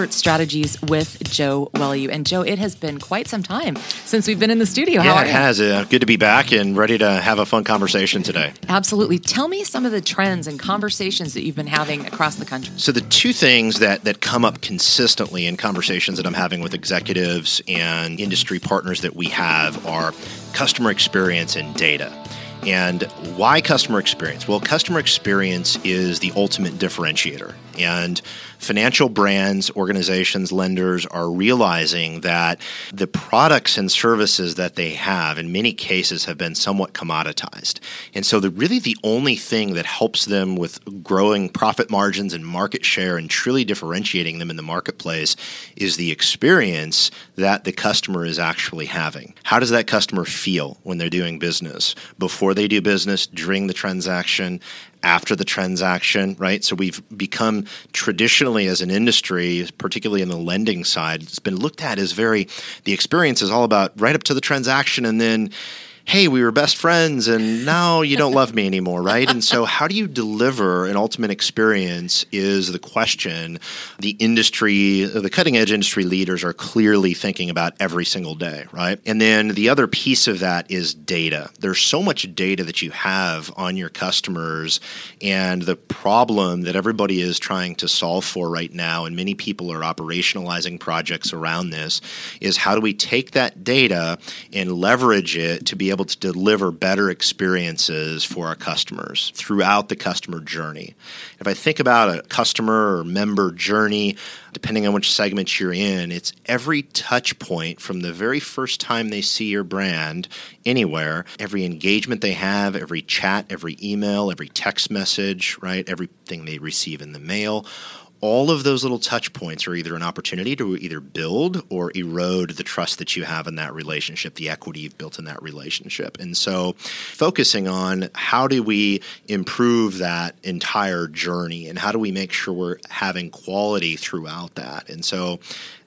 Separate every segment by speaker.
Speaker 1: Expert Strategies with Joe Welu. And Joe, it has been quite some time since we've been in the studio.
Speaker 2: Yeah, it has. Uh, good to be back and ready to have a fun conversation today.
Speaker 1: Absolutely. Tell me some of the trends and conversations that you've been having across the country.
Speaker 2: So the two things that that come up consistently in conversations that I'm having with executives and industry partners that we have are customer experience and data. And why customer experience? Well, customer experience is the ultimate differentiator. And financial brands, organizations, lenders are realizing that the products and services that they have, in many cases, have been somewhat commoditized. And so, the, really, the only thing that helps them with growing profit margins and market share and truly differentiating them in the marketplace is the experience that the customer is actually having. How does that customer feel when they're doing business? Before they do business, during the transaction, after the transaction, right? So we've become traditionally as an industry, particularly in the lending side, it's been looked at as very, the experience is all about right up to the transaction and then hey, we were best friends and now you don't love me anymore, right? And so, how do you deliver an ultimate experience is the question the industry, the cutting edge industry leaders are clearly thinking about every single day, right? And then the other piece of that is data. There's so much data that you have on your customers, and the problem that everybody is trying to solve for right now, and many people are operationalizing projects around this, is how do we take that data and leverage it to be able to deliver better experiences for our customers throughout the customer journey. If I think about a customer or member journey, depending on which segment you're in, it's every touch point from the very first time they see your brand anywhere, every engagement they have, every chat, every email, every text message, right? Everything they receive in the mail all of those little touch points are either an opportunity to either build or erode the trust that you have in that relationship, the equity you've built in that relationship. And so, focusing on how do we improve that entire journey and how do we make sure we're having quality throughout that. And so,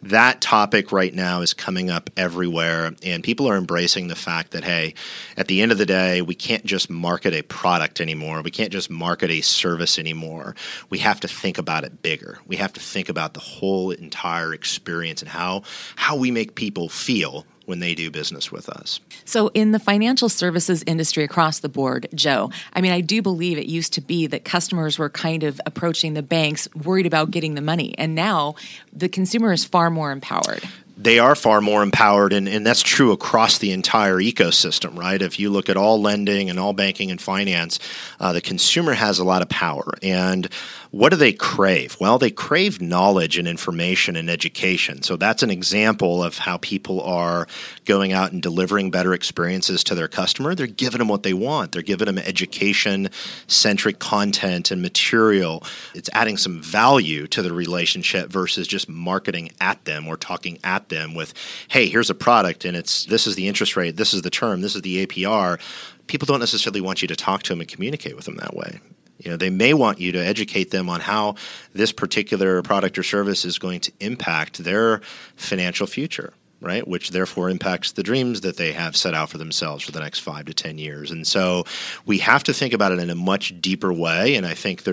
Speaker 2: that topic right now is coming up everywhere, and people are embracing the fact that, hey, at the end of the day, we can't just market a product anymore. We can't just market a service anymore. We have to think about it bigger. We have to think about the whole entire experience and how, how we make people feel when they do business with us.
Speaker 1: So, in the financial services industry across the board, Joe, I mean, I do believe it used to be that customers were kind of approaching the banks worried about getting the money. And now the consumer is far more empowered
Speaker 2: they are far more empowered, and, and that's true across the entire ecosystem, right? If you look at all lending and all banking and finance, uh, the consumer has a lot of power. And what do they crave? Well, they crave knowledge and information and education. So that's an example of how people are going out and delivering better experiences to their customer. They're giving them what they want, they're giving them education centric content and material. It's adding some value to the relationship versus just marketing at them or talking at at them with, hey, here's a product and it's this is the interest rate, this is the term, this is the APR, people don't necessarily want you to talk to them and communicate with them that way. You know, they may want you to educate them on how this particular product or service is going to impact their financial future right? Which therefore impacts the dreams that they have set out for themselves for the next five to 10 years. And so we have to think about it in a much deeper way. And I think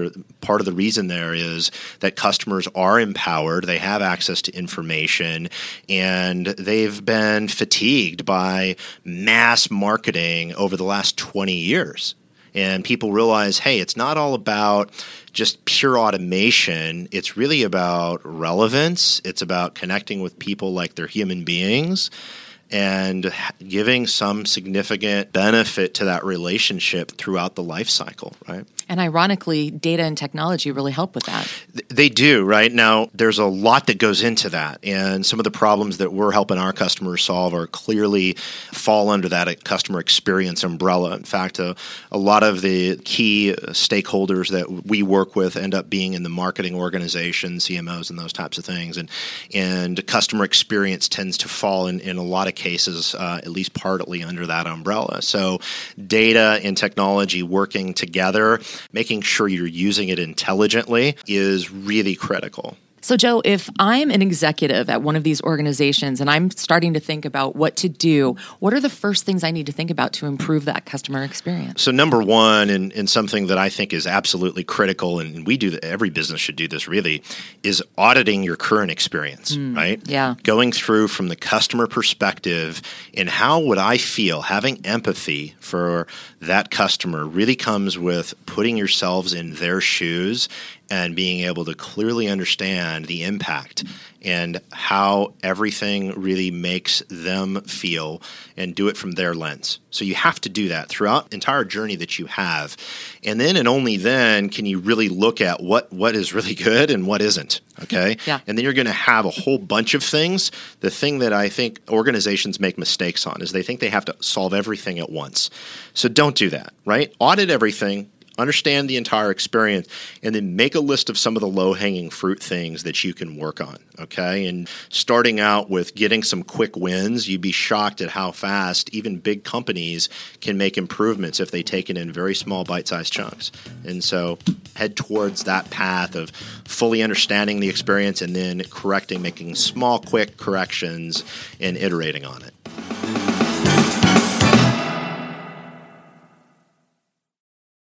Speaker 2: part of the reason there is that customers are empowered, they have access to information, and they've been fatigued by mass marketing over the last 20 years and people realize hey it's not all about just pure automation. It's really about relevance. It's about connecting with people like they're human beings and giving some significant benefit to that relationship throughout the life cycle, right?
Speaker 1: And ironically, data and technology really help with that.
Speaker 2: They do, right? Now, there's a lot that goes into that. And some of the problems that we're helping our customers solve are clearly fall under that uh, customer experience umbrella. In fact, a, a lot of the key uh, stakeholders that we work with end up being in the marketing organization, CMOs, and those types of things. And, and customer experience tends to fall in, in a lot of cases, uh, at least partly under that umbrella. So, data and technology working together, making sure you're using it intelligently, is really critical.
Speaker 1: So, Joe, if I'm an executive at one of these organizations and I'm starting to think about what to do, what are the first things I need to think about to improve that customer experience?
Speaker 2: So, number one, and, and something that I think is absolutely critical, and we do, every business should do this really, is auditing your current experience, mm, right?
Speaker 1: Yeah.
Speaker 2: Going through from the customer perspective and how would I feel having empathy for that customer really comes with putting yourselves in their shoes and being able to clearly understand the impact and how everything really makes them feel and do it from their lens. So you have to do that throughout the entire journey that you have. And then and only then can you really look at what what is really good and what isn't, okay?
Speaker 1: Yeah.
Speaker 2: And then you're going to have a whole bunch of things. The thing that I think organizations make mistakes on is they think they have to solve everything at once. So don't do that, right? Audit everything, understand the entire experience, and then make a list of some of the low hanging fruit things that you can work on. Okay. And starting out with getting some quick wins, you'd be shocked at how fast even big companies can make improvements if they take it in very small bite sized chunks. And so head towards that path of fully understanding the experience and then correcting, making small, quick corrections and iterating on it.